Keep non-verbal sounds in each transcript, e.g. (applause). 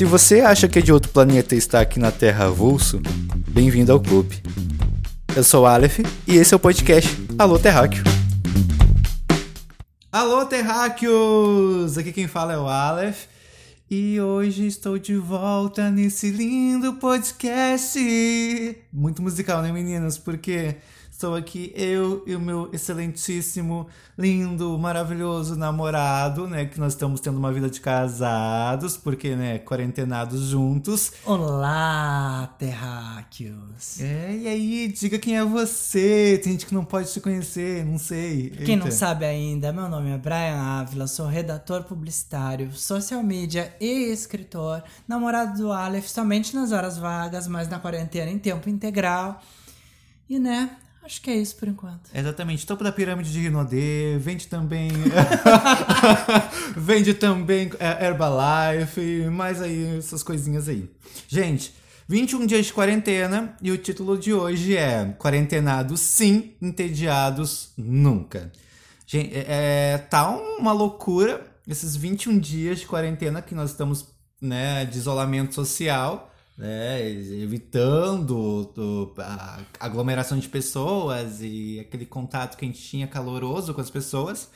Se você acha que é de outro planeta e está aqui na Terra avulso, bem-vindo ao clube. Eu sou o Aleph e esse é o podcast Alô Terráqueo. Alô Terráqueos! Aqui quem fala é o Aleph e hoje estou de volta nesse lindo podcast. Muito musical, né, meninas? Porque Estou aqui, eu e o meu excelentíssimo, lindo, maravilhoso namorado, né? Que nós estamos tendo uma vida de casados, porque, né, quarentenados juntos. Olá, terráqueos! É, e aí, diga quem é você. Tem gente que não pode te conhecer, não sei. Quem Eita. não sabe ainda, meu nome é Brian Ávila, sou redator publicitário, social media e escritor, namorado do Aleph somente nas horas vagas, mas na quarentena em tempo integral. E né, Acho que é isso por enquanto. Exatamente. Topo da pirâmide de Rinodê, vende também. (laughs) vende também é, Herbalife, mais aí essas coisinhas aí. Gente, 21 dias de quarentena e o título de hoje é Quarentenados sim, entediados nunca. Gente, é, é tá uma loucura esses 21 dias de quarentena que nós estamos, né, de isolamento social né, evitando a aglomeração de pessoas e aquele contato que a gente tinha caloroso com as pessoas,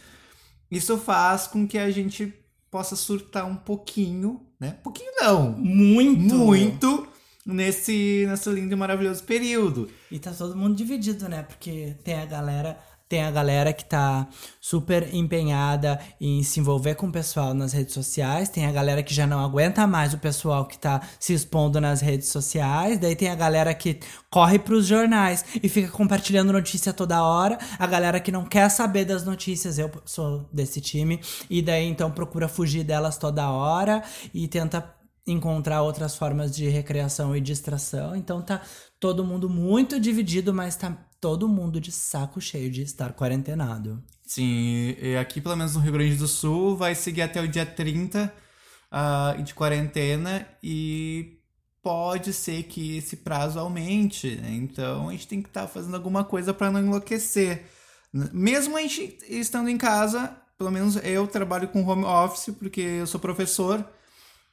isso faz com que a gente possa surtar um pouquinho, né? Pouquinho não, muito, muito nesse nesse lindo e maravilhoso período. E tá todo mundo dividido, né? Porque tem a galera tem a galera que tá super empenhada em se envolver com o pessoal nas redes sociais, tem a galera que já não aguenta mais o pessoal que tá se expondo nas redes sociais, daí tem a galera que corre pros jornais e fica compartilhando notícia toda hora, a galera que não quer saber das notícias, eu sou desse time, e daí então procura fugir delas toda hora e tenta encontrar outras formas de recreação e distração. Então tá todo mundo muito dividido, mas tá todo mundo de saco cheio de estar quarentenado. Sim, e aqui pelo menos no Rio Grande do Sul vai seguir até o dia 30 uh, ah, de quarentena e pode ser que esse prazo aumente, né? Então a gente tem que estar tá fazendo alguma coisa para não enlouquecer. Mesmo a gente estando em casa, pelo menos eu trabalho com home office porque eu sou professor.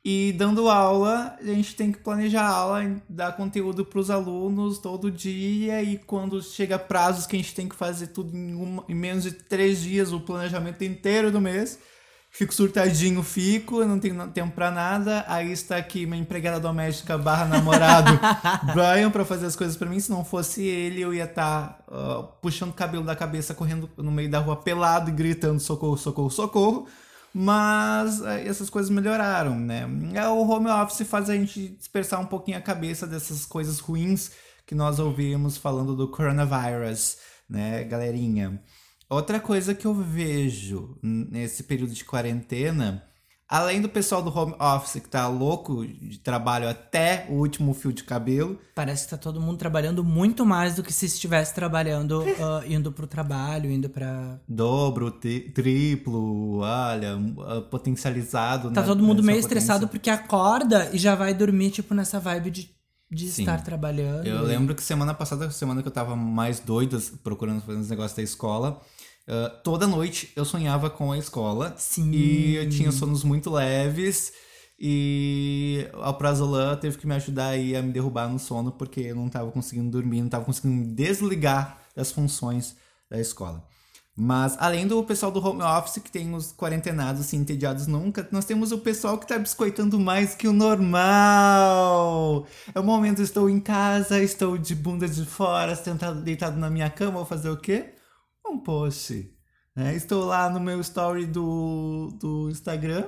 E dando aula, a gente tem que planejar a aula, dar conteúdo para os alunos todo dia. E quando chega prazos que a gente tem que fazer tudo em, uma, em menos de três dias, o planejamento inteiro do mês, fico surtadinho, fico, não tenho tempo para nada. Aí está aqui minha empregada doméstica barra namorado, (laughs) Brian, para fazer as coisas para mim. Se não fosse ele, eu ia estar tá, uh, puxando o cabelo da cabeça, correndo no meio da rua pelado e gritando socorro, socorro, socorro. Mas é, essas coisas melhoraram, né? É, o home office faz a gente dispersar um pouquinho a cabeça dessas coisas ruins que nós ouvimos falando do coronavírus, né, galerinha? Outra coisa que eu vejo nesse período de quarentena Além do pessoal do home office que tá louco de trabalho até o último fio de cabelo. Parece que tá todo mundo trabalhando muito mais do que se estivesse trabalhando, uh, (laughs) indo pro trabalho, indo pra. Dobro, triplo, olha, uh, potencializado. Tá né, todo mundo meio potência. estressado porque acorda e já vai dormir, tipo, nessa vibe de de Sim. estar trabalhando. Eu lembro que semana passada, semana que eu tava mais doido procurando fazer uns negócios da escola, Uh, toda noite eu sonhava com a escola. Sim. E eu tinha sonos muito leves. E a Prazolan teve que me ajudar aí a me derrubar no sono, porque eu não estava conseguindo dormir, não estava conseguindo me desligar das funções da escola. Mas além do pessoal do home office, que tem os quarentenados assim, entediados nunca, nós temos o pessoal que está biscoitando mais que o normal. É o momento, estou em casa, estou de bunda de fora, sentado, deitado na minha cama, vou fazer o quê? Um post. Né? Estou lá no meu story do, do Instagram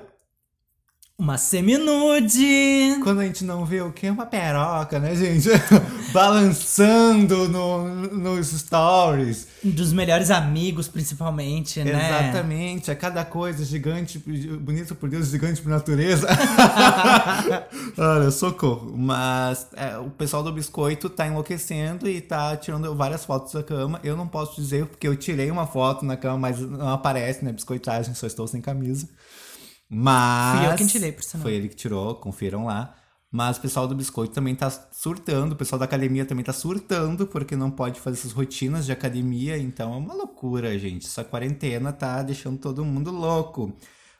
uma seminude. Quando a gente não vê o que? Uma peroca, né, gente? (laughs) Balançando no, nos stories. Dos melhores amigos, principalmente, né? Exatamente. É cada coisa gigante, bonito por Deus, gigante por natureza. (laughs) (laughs) Olha, socorro. Mas é, o pessoal do biscoito tá enlouquecendo e tá tirando várias fotos da cama. Eu não posso dizer porque eu tirei uma foto na cama, mas não aparece, né? Biscoitagem, só estou sem camisa. Mas. Fui eu quem tirei, por sinal. Foi ele que tirou, confiram lá. Mas o pessoal do biscoito também tá surtando, o pessoal da academia também tá surtando, porque não pode fazer essas rotinas de academia, então é uma loucura, gente. Essa quarentena tá deixando todo mundo louco.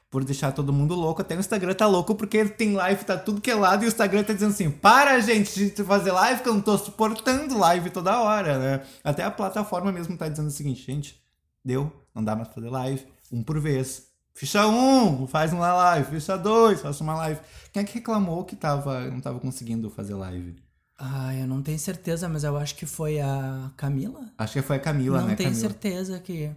por deixar todo mundo louco. Até o Instagram tá louco porque tem live, tá tudo que é lado, e o Instagram tá dizendo assim: para, gente, de fazer live, que eu não tô suportando live toda hora, né? Até a plataforma mesmo tá dizendo o seguinte, gente, deu, não dá mais pra fazer live, um por vez. Ficha um, faz uma live. Ficha dois, faça uma live. Quem é que reclamou que tava, não tava conseguindo fazer live? Ah, eu não tenho certeza, mas eu acho que foi a Camila. Acho que foi a Camila, não né? tenho Camila? certeza que.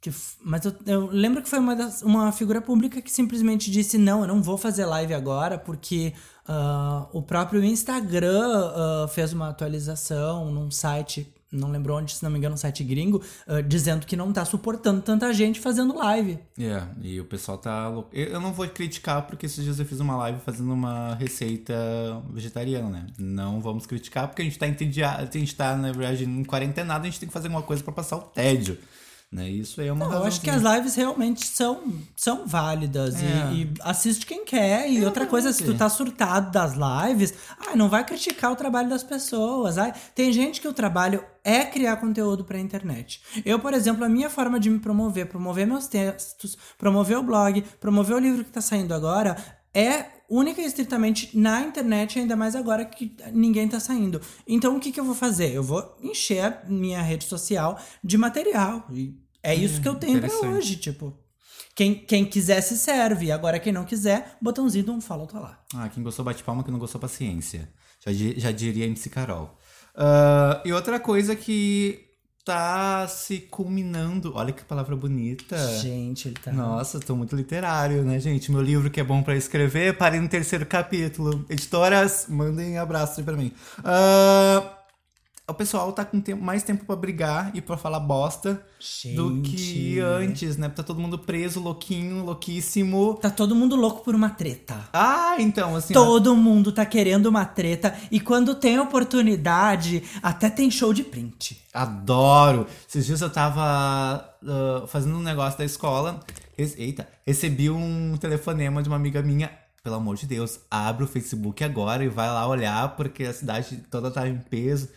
que mas eu, eu lembro que foi uma, das, uma figura pública que simplesmente disse: não, eu não vou fazer live agora, porque ah, o próprio Instagram ah, fez uma atualização num site, não lembro onde, se não me engano, um site gringo, ah, dizendo que não tá suportando tanta gente fazendo live. É, e o pessoal tá louco. Eu não vou criticar porque esses dias eu fiz uma live fazendo uma receita vegetariana, né? Não vamos criticar porque a gente tá entediado, a gente tá, na verdade, em quarentenado, a gente tem que fazer alguma coisa pra passar o tédio. Né? Isso aí é uma Não, eu acho que as lives realmente são, são válidas e- É. e, assiste quem quer. E outra coisa, se tu tá surtado das lives, ai, não vai criticar o trabalho das pessoas. Ai, tem gente que o trabalho é criar conteúdo pra internet. Eu, por exemplo, a minha forma de me promover, promover meus textos, promover o blog, promover o livro que tá saindo agora, é única e estritamente na internet, ainda mais agora que ninguém tá saindo. Então, o que, que eu vou fazer? Eu vou encher a minha rede social de material. E é isso que eu tenho pra hoje, tipo. Quem, quem quiser se serve. Agora, quem não quiser, botãozinho de um follow tá lá. Ah, quem gostou bate palma, quem não gostou paciência. Já, já diria MC Carol. Ah, e outra coisa que tá se culminando. Olha que palavra bonita. Gente, ele tá. Nossa, tô muito literário, né, gente? Meu livro que é bom pra escrever, parei no terceiro capítulo. Editoras, mandem abraço aí pra mim. Ah, o pessoal tá com tempo- mais tempo pra brigar e pra falar bosta do que Gente. antes, né? Tá todo mundo preso, louquinho, louquíssimo. Tá todo mundo louco por uma treta. Ah, então, assim. ó, Todo mundo tá querendo uma treta. E quando tem oportunidade, até tem show de print. Adoro! Esses dias eu tava ah, fazendo um negócio da escola. Eita, recebi um telefonema de uma amiga minha. Pelo amor de Deus, abre o Facebook agora e vai lá olhar, porque a cidade toda tá em peso.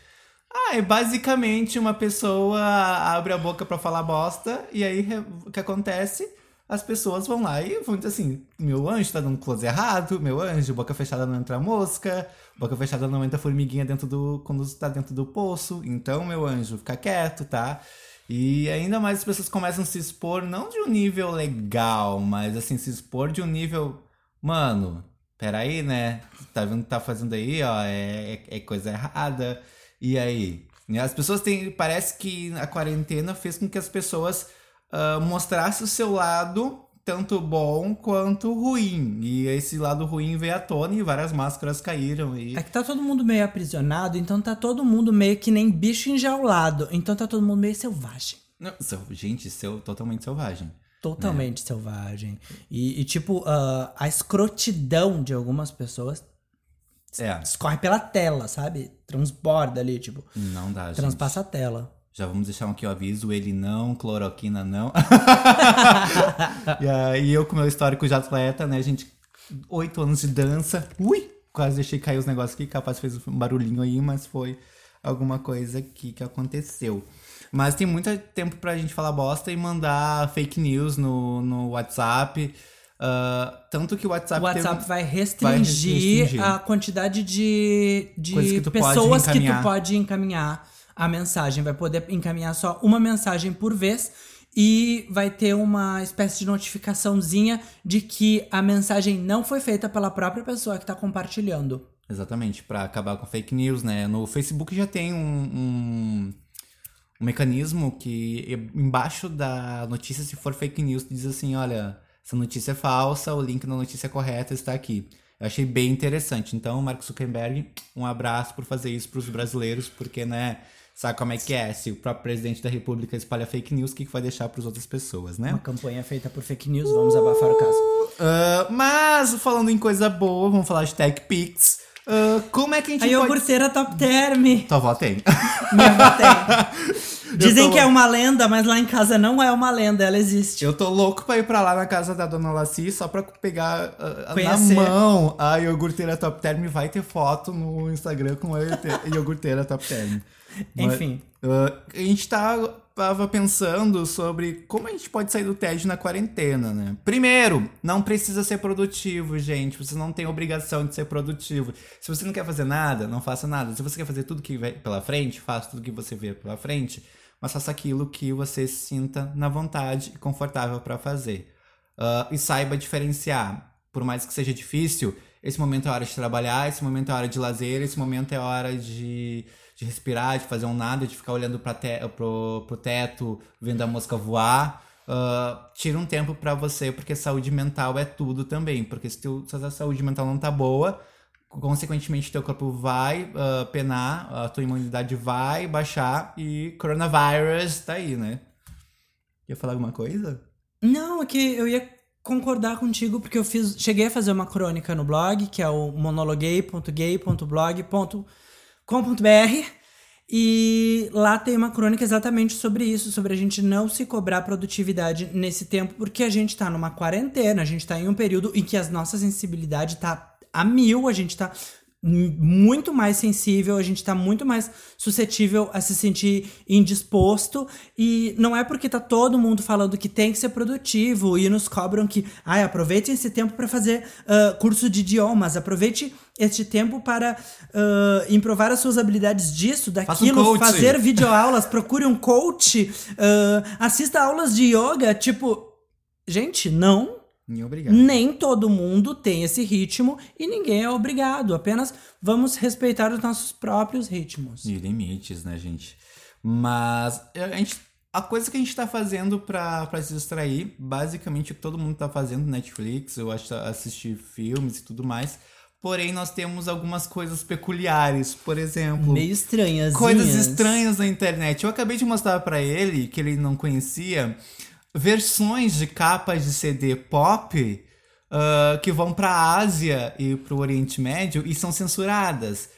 Ah, é basicamente uma pessoa abre a boca pra falar bosta, e aí o que acontece? As pessoas vão lá e vão dizer assim: meu anjo tá dando close errado, meu anjo, boca fechada não entra mosca, boca fechada não entra formiguinha dentro do. quando está dentro do poço. Então, meu anjo, fica quieto, tá? E ainda mais as pessoas começam a se expor, não de um nível legal, mas assim, se expor de um nível. Mano, peraí, né? Tá vendo que tá fazendo aí, ó? É, é, é coisa errada. E aí? As pessoas têm. Parece que a quarentena fez com que as pessoas ah, mostrassem o seu lado, tanto bom quanto ruim. E esse lado ruim veio à tona e várias máscaras caíram. E... É que tá todo mundo meio aprisionado, então tá todo mundo meio que nem bicho enjaulado. Então tá todo mundo meio selvagem. Não, gente, seu, totalmente selvagem. Totalmente selvagem. E, e, tipo, ah, a escrotidão de algumas pessoas É, escorre pela tela, sabe? Transborda ali, tipo, não dá, gente. transpassa a tela. Já vamos deixar aqui o aviso, ele não, cloroquina não. (laughs) e aí eu com meu histórico de atleta, né, gente, oito anos de dança. Ui! Quase deixei cair os negócios aqui, capaz fez um barulhinho aí, mas foi alguma coisa aqui que aconteceu. Mas tem muito tempo pra gente falar bosta e mandar fake news no, no WhatsApp. Ah, tanto que o WhatsApp, O WhatsApp vai restringir, restringir. a quantidade de, de que pessoas que tu pode encaminhar a mensagem. Vai poder encaminhar só uma mensagem por vez e vai ter uma espécie de notificaçãozinha de que a mensagem não foi feita pela própria pessoa que tá compartilhando. Exatamente, pra acabar com fake news, né? No Facebook já tem um, um, um mecanismo que embaixo da notícia, se for fake news, diz assim, olha, essa notícia é falsa, o link da notícia correta está aqui. Eu achei bem interessante. Então, Mark Zuckerberg, um abraço por fazer isso pros brasileiros, porque, né, sabe como é que é? Se o próprio presidente da república espalha fake news, o que, que vai deixar pras outras pessoas, né? Uma campanha feita por fake news, vamos abafar o caso. Ah, mas, falando em coisa boa, vamos falar de Tech Pix. Ah, como é que a gente A pode... iogurteira top term. Tua avó tem. Minha avó tem. (laughs) Dizem tô- que é uma lenda, mas lá em casa não é uma lenda, ela existe. Eu tô louco pra ir pra lá na casa da dona Laci só pra pegar ah, na mão a iogurteira Top Term. Vai ter foto no Instagram com a iogurte- (laughs) iogurteira Top Term. Enfim. Uh, a gente tá, tava pensando sobre como a gente pode sair do tédio na quarentena, né? Primeiro, não precisa ser produtivo, gente. Você não tem obrigação de ser produtivo. Se você não quer fazer nada, não faça nada. Se você quer fazer tudo que vem pela frente, faça tudo que você vê pela frente, mas faça aquilo que você se sinta na vontade e confortável para fazer. Uh, e saiba diferenciar. Por mais que seja difícil, esse momento é hora de trabalhar, esse momento é hora de lazer, esse momento é hora de, de respirar, de fazer um nada, de ficar olhando para te, pro, pro teto, vendo a mosca voar. Uh, tira um tempo para você, porque saúde mental é tudo também. Porque se, teu, se a saúde mental não tá boa, consequentemente teu corpo vai uh, penar, a tua imunidade vai baixar e coronavírus tá aí, né? Quer falar alguma coisa? Não, é que eu ia concordar contigo porque eu fiz, cheguei a fazer uma crônica no blog, que é o monologuei.gay.blog.com.br e lá tem uma crônica exatamente sobre isso, sobre a gente não se cobrar produtividade nesse tempo, porque a gente tá numa quarentena, a gente tá em um período em que a nossa sensibilidade tá a mil, a gente tá muito mais sensível, a gente tá muito mais suscetível a se sentir indisposto. E não é porque tá todo mundo falando que tem que ser produtivo e nos cobram que, ai, aproveite esse tempo para fazer uh, curso de idiomas, aproveite este tempo para uh, improvar as suas habilidades disso, daquilo, um fazer videoaulas, procure um coach, uh, assista aulas de yoga, tipo, gente, não nem obrigado. Nem todo mundo tem esse ritmo e ninguém é obrigado. Apenas vamos respeitar os nossos próprios ritmos. E limites, né, gente? Mas a, gente, a coisa que a gente tá fazendo pra, pra se distrair, basicamente o que todo mundo tá fazendo, Netflix, eu acho assistir filmes e tudo mais. Porém, nós temos algumas coisas peculiares, por exemplo. Meio estranhas. Coisas estranhas na internet. Eu acabei de mostrar para ele, que ele não conhecia, versões de capas de CD pop uh, que vão para a Ásia e para o Oriente Médio e são censuradas.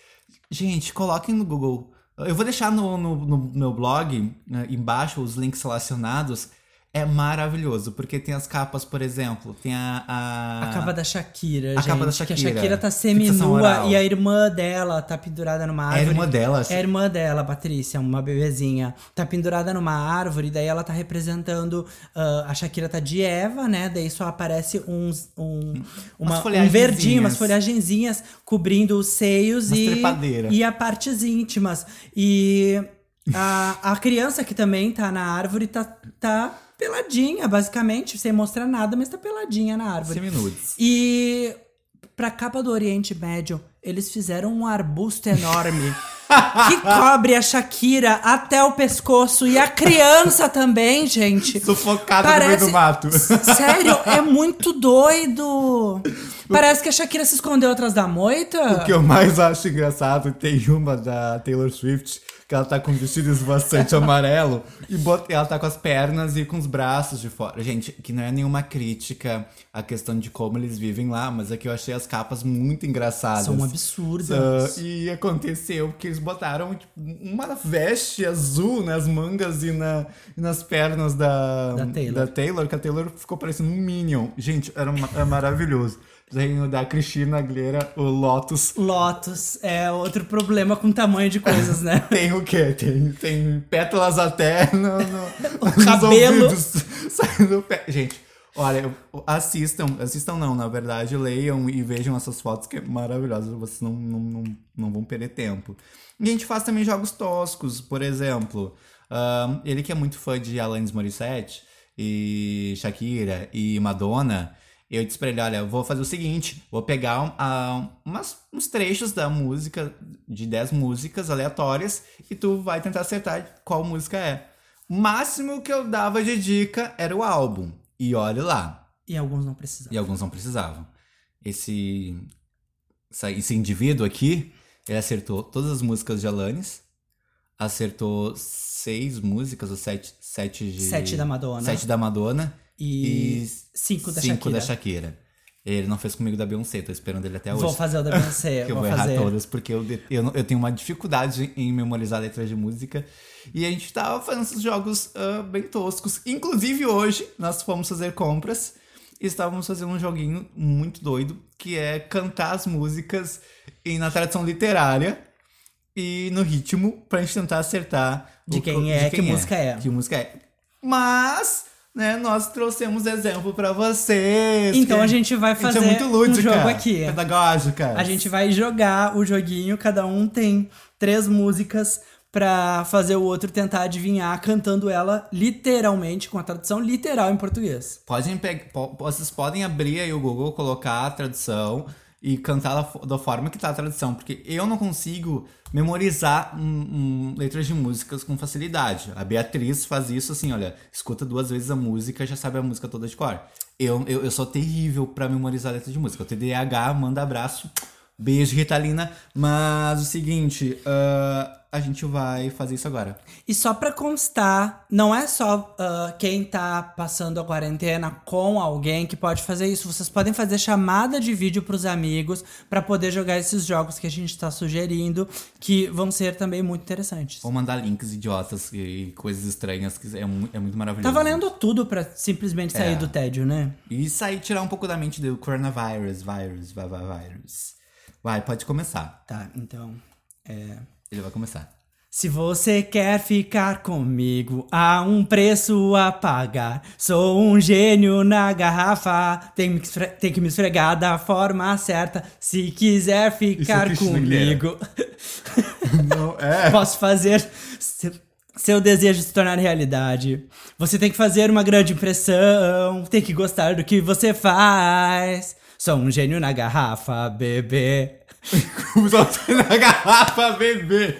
Gente, coloquem no Google. Eu vou deixar no, no, no meu blog, uh, embaixo, os links relacionados é maravilhoso, porque tem as capas, por exemplo, tem a... A, a capa da Shakira, a gente, capa da Shakira. Que a Shakira tá semi-nua e a irmã dela tá pendurada numa árvore. É a irmã dela? É a irmã dela, Patrícia, uma bebezinha. Tá pendurada numa árvore, daí ela tá representando... Uh, a Shakira tá de Eva, né? Daí só aparece uns... Um, uma, um verdinho, umas folhagenzinhas cobrindo os seios e, e a partes íntimas. E... A, a criança que também tá na árvore tá, tá peladinha, basicamente, sem mostrar nada, mas tá peladinha na árvore. Seminudes. E pra capa do Oriente Médio, eles fizeram um arbusto enorme. (laughs) que cobre a Shakira até o pescoço e a criança também, gente. Sufocada Parece... no meio do mato. (laughs) Sério, é muito doido. Parece que a Shakira se escondeu atrás da moita. O que eu mais acho engraçado, tem uma da Taylor Swift que ela tá com um vestido esvoaçante (laughs) amarelo e bota, ela tá com as pernas e com os braços de fora. Gente, que não é nenhuma crítica à questão de como eles vivem lá, mas é eu achei as capas muito engraçadas. São absurdas. Uh, e aconteceu que eles botaram tipo, uma veste azul nas mangas e, na, e nas pernas da, da, Taylor. da Taylor, que a Taylor ficou parecendo um Minion. Gente, era, era maravilhoso. Reino da Cristina Aguilera, o Lotus. Lotus é outro problema com tamanho de coisas, né? (laughs) tem o quê? Tem, tem pétalas até no, no, (laughs) o cabelo. (laughs) saindo pé. Gente, olha, assistam, assistam não, na verdade, leiam e vejam essas fotos que é maravilhosas, vocês não, não, não, não vão perder tempo. E a gente faz também jogos toscos, por exemplo, um, ele que é muito fã de Alanis Morissette e Shakira e Madonna, eu disse pra ele, olha, eu vou fazer o seguinte, vou pegar uh, umas, uns trechos da música, de 10 músicas aleatórias, e tu vai tentar acertar qual música é. O máximo que eu dava de dica era o álbum. E olha lá. E alguns não precisavam. E alguns não precisavam. Esse, esse indivíduo aqui, ele acertou todas as músicas de Alanis, acertou seis músicas, ou sete, sete de... Sete da Madonna. Sete da Madonna e, cinco da cinco da Shakira. Ele não fez comigo da Beyoncé, tô esperando ele até hoje. Vou fazer o da Beyoncé. (laughs) que eu vou, vou errar todas, porque eu, eu, eu tenho uma dificuldade em memorizar letras de música. E a gente tava fazendo esses jogos uh, bem toscos. Inclusive hoje, nós fomos fazer compras e estávamos fazendo um joguinho muito doido, que é cantar as músicas em, na tradição literária. e no ritmo pra gente tentar acertar De o- quem é, que música é. Que música é. Mas, né, nós trouxemos exemplo pra vocês. Então a gente vai fazer é muito lúdica, um jogo aqui. Pedagógica. A gente vai jogar o joguinho, cada um tem três músicas pra fazer o outro tentar adivinhar cantando ela literalmente, com a tradução literal em português. Podem pe- po- vocês podem abrir aí o Google, colocar a tradução e cantar da, da forma que tá a tradução, porque eu não consigo memorizar um, um, letras de músicas com facilidade. A Beatriz faz isso assim, olha, escuta duas vezes a música já sabe a música toda de cor. Eu, eu, eu sou terrível pra memorizar letras de música. O TDAH manda abraço, beijo Ritalina, mas o seguinte, ah, a gente vai fazer isso agora. E só pra constar, não é só ah, quem tá passando a quarentena com alguém que pode fazer isso. Vocês podem fazer chamada de vídeo pros amigos pra poder jogar esses jogos que a gente tá sugerindo, que vão ser também muito interessantes. Ou mandar links idiotas e coisas estranhas, que é, mu- é muito maravilhoso. Tá valendo tudo pra simplesmente sair É. do tédio, né? E sair, tirar um pouco da mente do coronavírus, vírus, vai, vai, vírus. Vai, pode começar. Tá, então. É. Ele vai começar. Se você quer ficar comigo, há um preço a pagar. Sou um gênio na garrafa, tem, tem que me esfregar da forma certa. Se quiser ficar Aguilera. comigo, (laughs) Não, é. posso fazer seu, seu desejo se tornar realidade. Você tem que fazer uma grande impressão, tem que gostar do que você faz. Sou um gênio na garrafa, bebê. (laughs) Só na garrafa, bebê.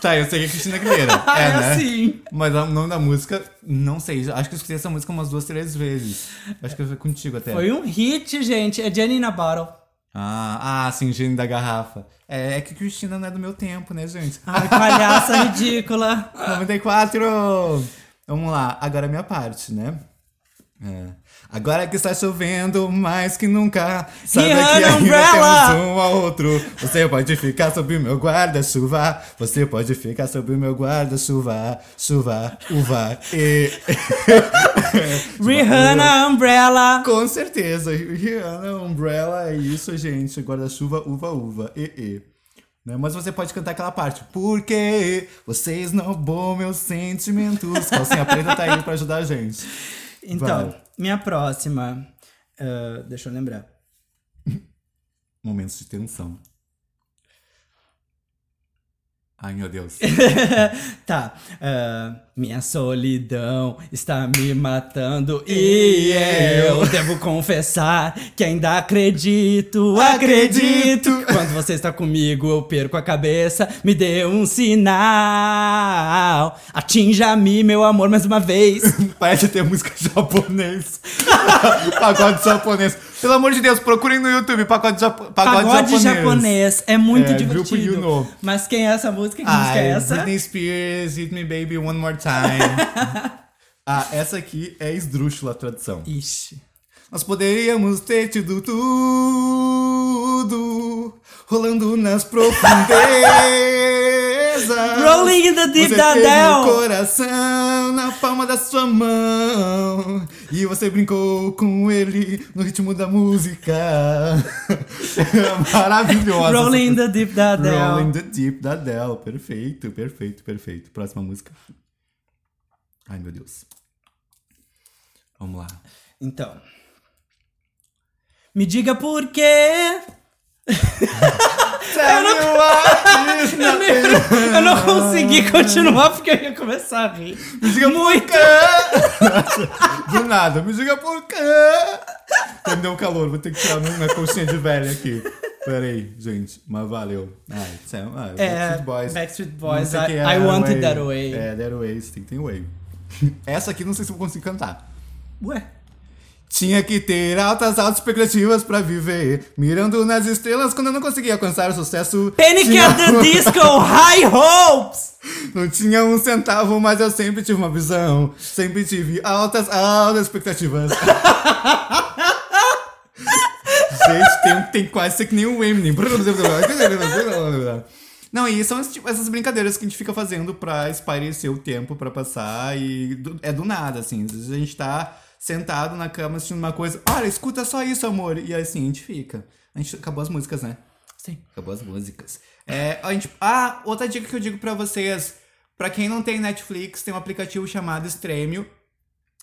Tá, eu sei que é Cristina Aguilera. (laughs) Ah, é, é né? assim. Mas o nome da música, não sei. Acho que eu escutei essa música umas duas, três vezes. Acho que foi contigo até. Foi um hit, gente. É Jenny na Bottle. Ah, ah, sim, gênio da garrafa. É, é que Cristina não é do meu tempo, né, gente? Ai, palhaça ridícula. (laughs) 94! Vamos lá, agora a minha parte, né? É. Agora que está chovendo mais que nunca, sabe Rihanna que ainda Umbrella! temos um ao outro. Você pode ficar sob o meu guarda-chuva, você pode ficar sob o meu guarda-chuva, chuva, uva e... (laughs) Rihanna Umbrella. Com certeza, Rihanna, Umbrella, é isso, gente. Guarda-chuva, uva, uva, e, e. Né? Mas você pode cantar aquela parte. Porque vocês não roubam meus sentimentos. Calcinha preta tá aí pra ajudar a gente. Então, Vai. minha próxima. ah, deixa eu lembrar. Momentos de tensão. Ai, meu Deus. (laughs) tá. ah, minha solidão está me matando e eu devo confessar que ainda acredito, acredito. Acredito. Quando você está comigo, eu perco a cabeça. Me dê um sinal. Atinja-me, meu amor, mais uma vez. (laughs) Parece ter música japonês. (laughs) pagode japonês. Pelo amor de Deus, procurem no YouTube pagode, pagode, Pagode japonês. japonês. É muito É, divertido. Mas quem é essa música? Que música é Ai, essa? Britney Spears, Hit Me Baby One More Time. (laughs) ah, essa aqui é esdrúxula a tradução. Ixi. Nós poderíamos ter tido tudo rolando nas profundezas. (laughs) Rolling in the deep Você da teve o coração na palma da sua mão e você brincou com ele no ritmo da música. (laughs) Maravilhosa. Rolling in the deep da Adele. Rolling the Deep da Adele. Perfeito, perfeito, perfeito. Próxima música. Ai, meu Deus. Vamos lá. Então. Me diga por quê. What is Eu não (laughs) consegui continuar porque eu ia começar a rir. Me diga Muito. por quê. Do nada, me diga por quê. Até Me deu um calor, vou ter que tirar minha colchinha de velha aqui. Pera aí, gente, mas valeu. Ai, Sam, ah, É, Backstreet Boys. Backstreet Não Boys, I, I é It Way. That Way. É, That Way, você tem que ter Way. Essa aqui não sei se eu vou conseguir cantar. Ué. Tinha que ter altas, altas expectativas pra viver. Mirando nas estrelas quando eu não conseguia alcançar o sucesso. Panic Tinha at the Disco, High Hopes! (laughs) Não tinha um centavo, mas eu sempre tive uma visão. Sempre tive altas, altas expectativas. (laughs) Gente, tem, tem quase ser que nem o Eminem. (laughs) Não, e são tipo- essas brincadeiras que a gente fica fazendo pra espairecer o tempo pra passar e do- é do nada, assim. Às vezes a gente tá sentado na cama assistindo uma coisa, olha, escuta só isso, amor. E assim a gente fica. A gente acabou as músicas, né? Sim. Acabou as músicas. É, a gente, ah, outra dica que eu digo pra vocês. Pra quem não tem Netflix, tem um aplicativo chamado Stremio.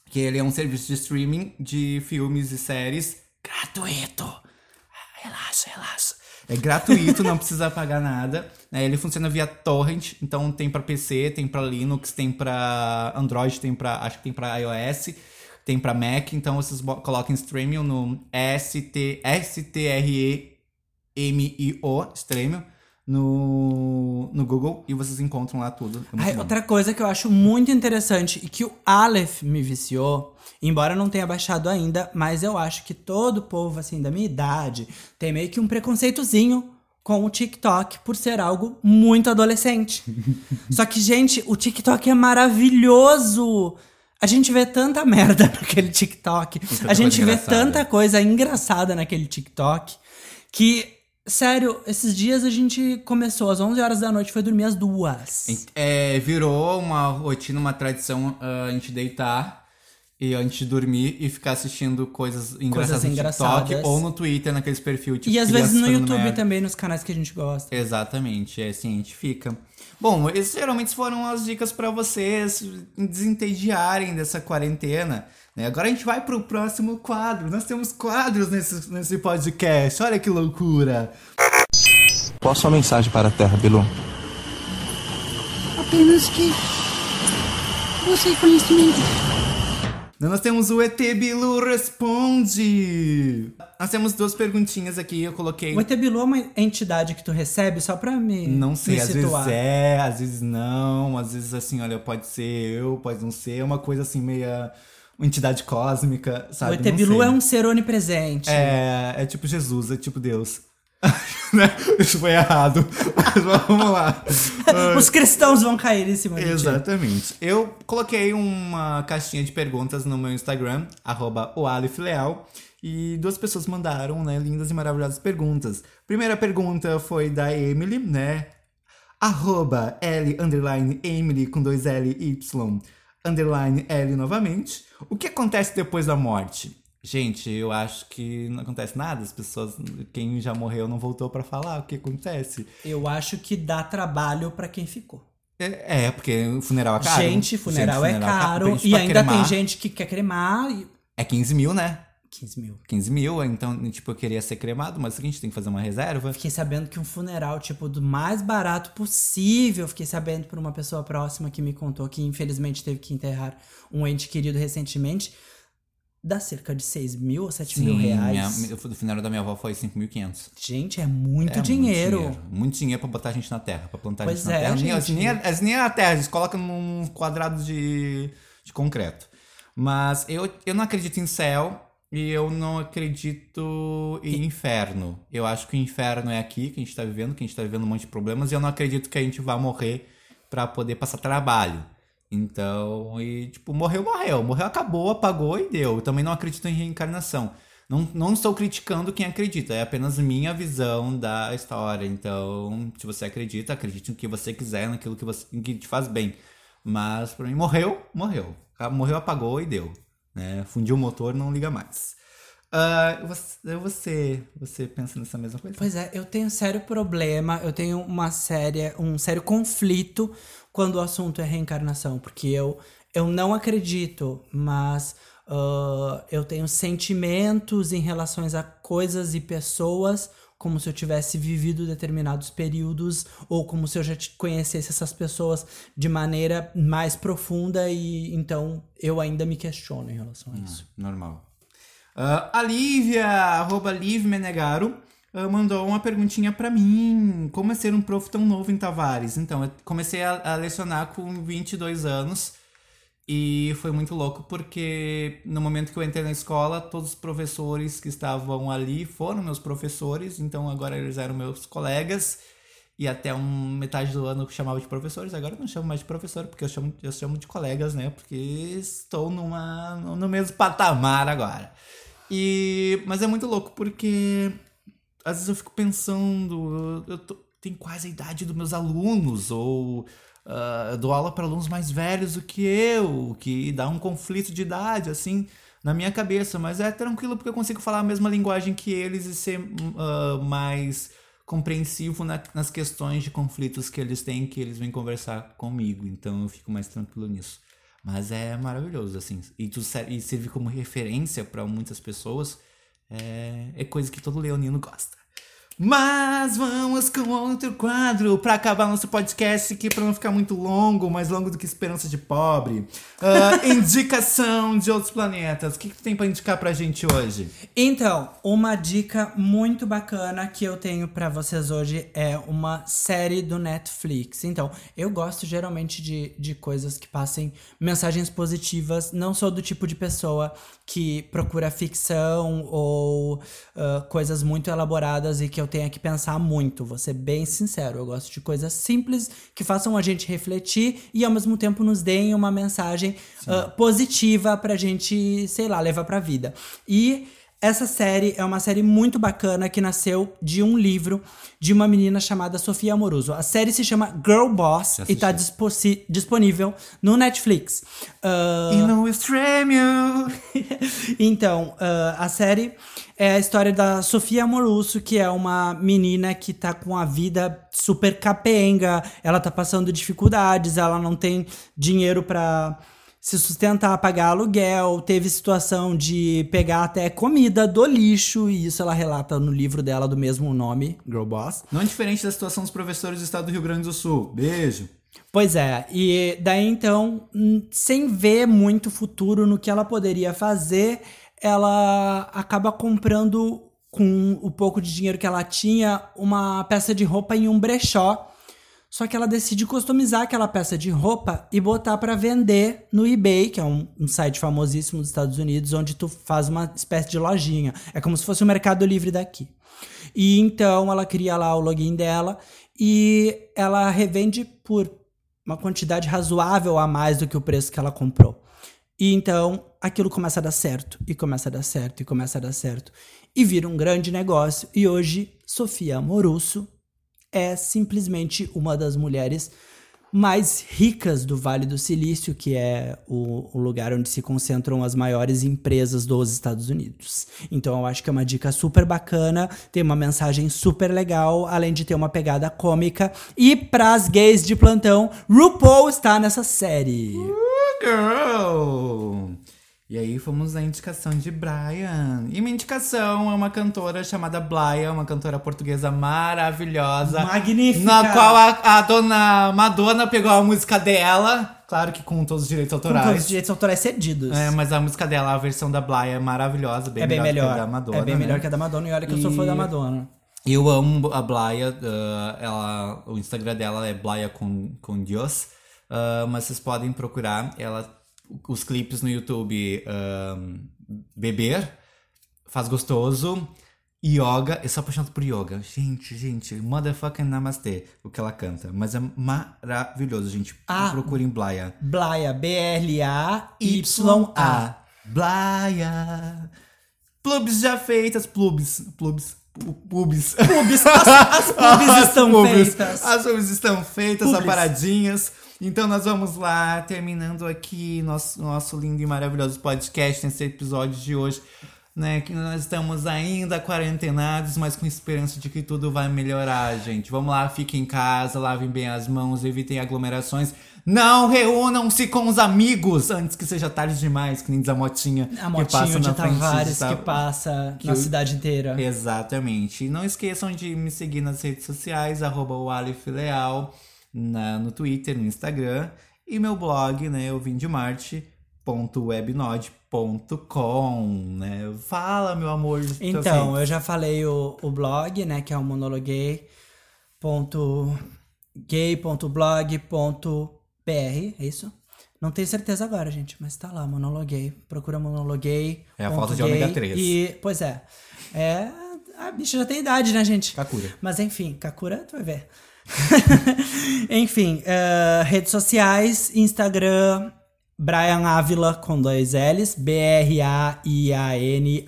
Que ele é um serviço de streaming de filmes e séries gratuito. Ah, Relaxa, relaxa. É gratuito, não precisa pagar nada. né? Ele funciona via torrent, então tem pra PC, tem pra Linux, tem pra Android, tem para acho que tem pra iOS, tem pra Mac. Então vocês coloquem Stremio no ST, S-T-R-E-M-I-O, Stremio, no, no Google e vocês encontram lá tudo. É Ai, outra coisa que eu acho muito interessante e que o Aleph me viciou, embora eu não tenha baixado ainda, mas eu acho que todo povo assim da minha idade tem meio que um preconceitozinho com o TikTok por ser algo muito adolescente. (laughs) Só que, gente, o TikTok é maravilhoso. A gente vê tanta merda (laughs) naquele TikTok. A gente vê engraçada. tanta coisa engraçada naquele TikTok que, sério, esses dias a gente começou às 11 horas da noite, foi dormir às duas. É, virou uma rotina, uma tradição ah, a gente deitar e antes de dormir e ficar assistindo coisas engraçadas no engraçadas. TikTok ou no Twitter, naqueles perfil tipo E às vezes no YouTube merda. também, nos canais que a gente gosta. Exatamente, é assim a gente fica. Bom, esses geralmente foram as dicas pra vocês desentediarem dessa quarentena. né? Agora a gente vai pro próximo quadro. Nós temos quadros nesse, nesse podcast. Olha que loucura! Qual a sua mensagem para a Terra, Bilu? Apenas que busque conhecimento. Nós temos o ET Bilu Responde. Nós temos duas perguntinhas aqui. Eu coloquei. O ET Bilu é uma entidade que tu recebe só pra me, Não sei, me às situar. vezes é, às vezes não, às vezes assim, olha, pode ser eu, pode não ser, é uma coisa assim, meia. Uma entidade cósmica, O sabe? ET Não Bilu é um ser onipresente. É, é tipo Jesus, é tipo Deus. (laughs) Né? Isso foi errado. Mas vamos lá. (laughs) Os cristãos vão cair em cima. Exatamente. Eu coloquei uma caixinha de perguntas no meu Instagram, arroba oalifleal, e duas pessoas mandaram, né, lindas e maravilhosas perguntas. Primeira pergunta foi da Emily, né? Arroba L underline Emily com dois L Y underline L novamente. O que acontece depois da morte? Gente, eu acho que não acontece nada. As pessoas, quem já morreu não voltou pra falar o que acontece. Eu acho que dá trabalho pra quem ficou. É, é, porque o funeral é caro. Gente, funeral Gente, é ca- caro. gente, E pra ainda cremar tem gente que quer cremar. E... É 15 mil, né? 15 mil. 15 mil, então, tipo, eu queria ser cremado, mas a gente tem que fazer uma reserva. Fiquei sabendo que um funeral, tipo, do mais barato possível. Fiquei sabendo por uma pessoa próxima que me contou que infelizmente teve que enterrar um ente querido recentemente. Dá cerca de 6 mil ou 7 mil reais. minha, o funeral da minha avó foi 5.500. Gente, é muito É dinheiro. Muito dinheiro. Muito dinheiro pra botar a gente na terra, pra plantar Pois a gente na é, terra. Nem, gente. nem, é- nem é na terra, eles colocam num quadrado de, de concreto. Mas eu, eu não acredito em céu e eu não acredito em inferno. Eu acho que o inferno é aqui, que a gente tá vivendo, que a gente tá vivendo um monte de problemas, e eu não acredito que a gente vá morrer pra poder passar trabalho. Então, e tipo, morreu, morreu. Morreu, acabou, apagou e deu. Eu também não acredito em reencarnação. Não, não estou criticando quem acredita, é apenas minha visão da história. Então, se você acredita, acredite no que você quiser, naquilo que, você, que te faz bem. Mas, pra mim, morreu, morreu. Morreu, apagou e deu. Né? Fundiu o motor, não liga mais. Ah, você, você, você pensa nessa mesma coisa? Pois é, eu tenho sério problema, eu tenho uma séria, um sério conflito quando o assunto é reencarnação, porque eu, eu não acredito, mas ah, eu tenho sentimentos em relação a coisas e pessoas como se eu tivesse vivido determinados períodos ou como se eu já conhecesse essas pessoas de maneira mais profunda e então eu ainda me questiono em relação a isso. Normal. Ah, a Lívia, arroba Liv Menegaro, ah, mandou uma perguntinha pra mim. Como é ser um prof tão novo em Tavares? Então, eu comecei a, a lecionar com 22 anos e foi muito louco porque no momento que eu entrei na escola, todos os professores que estavam ali foram meus professores, então agora eles eram meus colegas. E até um, metade do ano eu chamava de professores, agora eu não chamo mais de professor, porque eu chamo, eu chamo de colegas, né? Porque estou numa, no mesmo patamar agora. E, mas é muito louco, porque às vezes eu fico pensando, eu, tô- tenho quase a idade dos meus alunos, ou ah, eu dou aula para alunos mais velhos do que eu, que dá um conflito de idade, assim, na minha cabeça. Mas é tranquilo, porque eu consigo falar a mesma linguagem que eles e ser ah, mais compreensivo na- nas questões de conflitos que eles têm, que eles vêm conversar comigo. Então eu fico mais tranquilo nisso. Mas é maravilhoso, assim. E, tu ser- e serve como referência para muitas pessoas. É, é coisa que todo leonino gosta. Mas vamos com outro quadro para acabar nosso podcast aqui para não ficar muito longo, mais longo do que Esperança de Pobre. Ah, (laughs) indicação de outros planetas. O que, que tu tem para indicar pra gente hoje? Então, uma dica muito bacana que eu tenho pra vocês hoje é uma série do Netflix. Então, eu gosto geralmente de, de coisas que passem mensagens positivas. Não sou do tipo de pessoa que procura ficção ou ah, coisas muito elaboradas e que eu tenha que pensar muito. Vou ser bem sincero, eu gosto de coisas simples que façam a gente refletir e ao mesmo tempo nos deem uma mensagem ah, positiva pra gente, sei lá, levar pra vida. E essa série é uma série muito bacana que nasceu de um livro de uma menina chamada Sofia Amoruso. A série se chama Girl Boss e tá dispossi- disponível no Netflix. Ah, E no Extremio! então, ah, a série é a história da Sofia Amoruso, que é uma menina que tá com a vida super capenga, ela tá passando dificuldades, ela não tem dinheiro pra se sustentar, pagar aluguel, teve situação de pegar até comida do lixo, e isso ela relata no livro dela do mesmo nome, Girl Boss. Não diferente da situação dos professores do estado do Rio Grande do Sul. Beijo. Pois é, e daí então, sem ver muito futuro no que ela poderia fazer, ela acaba comprando com o pouco de dinheiro que ela tinha uma peça de roupa em um brechó. Só que ela decide customizar aquela peça de roupa e botar pra vender no eBay, que é um, um site famosíssimo dos Estados Unidos, onde tu faz uma espécie de lojinha. É como se fosse o Mercado Livre daqui. E então ela cria lá o login dela e ela revende por uma quantidade razoável a mais do que o preço que ela comprou. E então aquilo começa a dar certo, e começa a dar certo, e começa a dar certo. E vira um grande negócio. E hoje, Sofia Amorusso é simplesmente uma das mulheres mais ricas do Vale do Silício, que é o, o lugar onde se concentram as maiores empresas dos Estados Unidos. Então eu acho que é uma dica super bacana, tem uma mensagem super legal, além de ter uma pegada cômica. E pras gays de plantão, RuPaul está nessa série. Girl! E aí fomos na indicação de Brian. E minha indicação é uma cantora chamada Blaia, uma cantora portuguesa maravilhosa. Magnífica! Na qual a, a dona Madonna pegou a música dela. Claro que com todos os direitos Com autorais. todos os direitos autorais cedidos. É, mas a música dela, a versão da Blaia é maravilhosa, bem é bem melhor, melhor. que a da Madonna. é bem né? melhor que a da Madonna. E olha que eu sou fã E- da Madonna. Eu amo a Blaia, ah, ela, o Instagram dela é Blaia com, com Dios, ah, mas vocês podem procurar ela, os clipes no YouTube ah, Beber, Faz Gostoso, Yoga, eu sou apaixonado por yoga. Gente, gente, motherfucking namastê, o que ela canta. Mas é maravilhoso, gente. Ah. Procurem Blaia. Blaia, B-L-A-Y-A. Blaia. Plubs já feitas, plubs, plubs, pu- pubs. Pubs, as, as pubs (laughs) estão feitas. As pubs estão feitas, Pubs. separadinhas. Então nós vamos lá, terminando aqui nosso, nosso lindo e maravilhoso podcast nesse episódio de hoje. Né, que nós estamos ainda quarentenados, mas com esperança de que tudo vai melhorar, gente. Vamos lá, fiquem em casa, lavem bem as mãos, evitem aglomerações. Não reúnam-se com os amigos antes que seja tarde demais, que nem diz a motinha A que passa de Tavares de que passa que na o- cidade inteira. Exatamente. E não esqueçam de me seguir nas redes sociais, arroba o Leal, na, no Twitter, no Instagram. E meu blog, né, eu vim de Marte.webnode.com, né? Fala, meu amor. Então, eu já falei o, o blog, né, que é o monologuei.gay.blog.br, é isso? Não tenho certeza agora, gente, mas tá lá, monologuei. Procura monologuei. É a falta de ômega 3. E, pois é. É. A bicha já tem idade, né, gente? Kakura. Mas enfim, Kakura, tu vai ver. (laughs) enfim, eh, redes sociais, Instagram, Brian Ávila com dois L's, B-R-A-I-A-N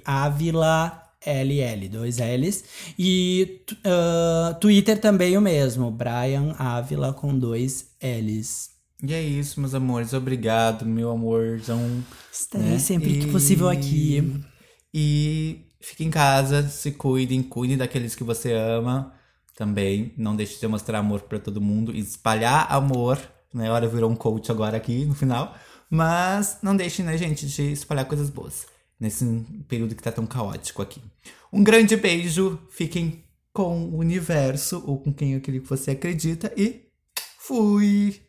Ávila L-L, dois L's. E ah, Twitter também o mesmo, Brian Ávila com dois L's. E é isso, meus amores. Obrigado, meu amorzão. Estarei né? sempre que E- possível aqui. E fique em casa, se cuidem, cuidem daqueles que você ama. Também. Não deixe de mostrar amor para todo mundo, espalhar amor. Né? Hora virou um coach agora aqui no final. Mas não deixe, né, gente, de espalhar coisas boas nesse período que tá tão caótico aqui. Um grande beijo, fiquem com o universo ou com quem aquele que você acredita e fui!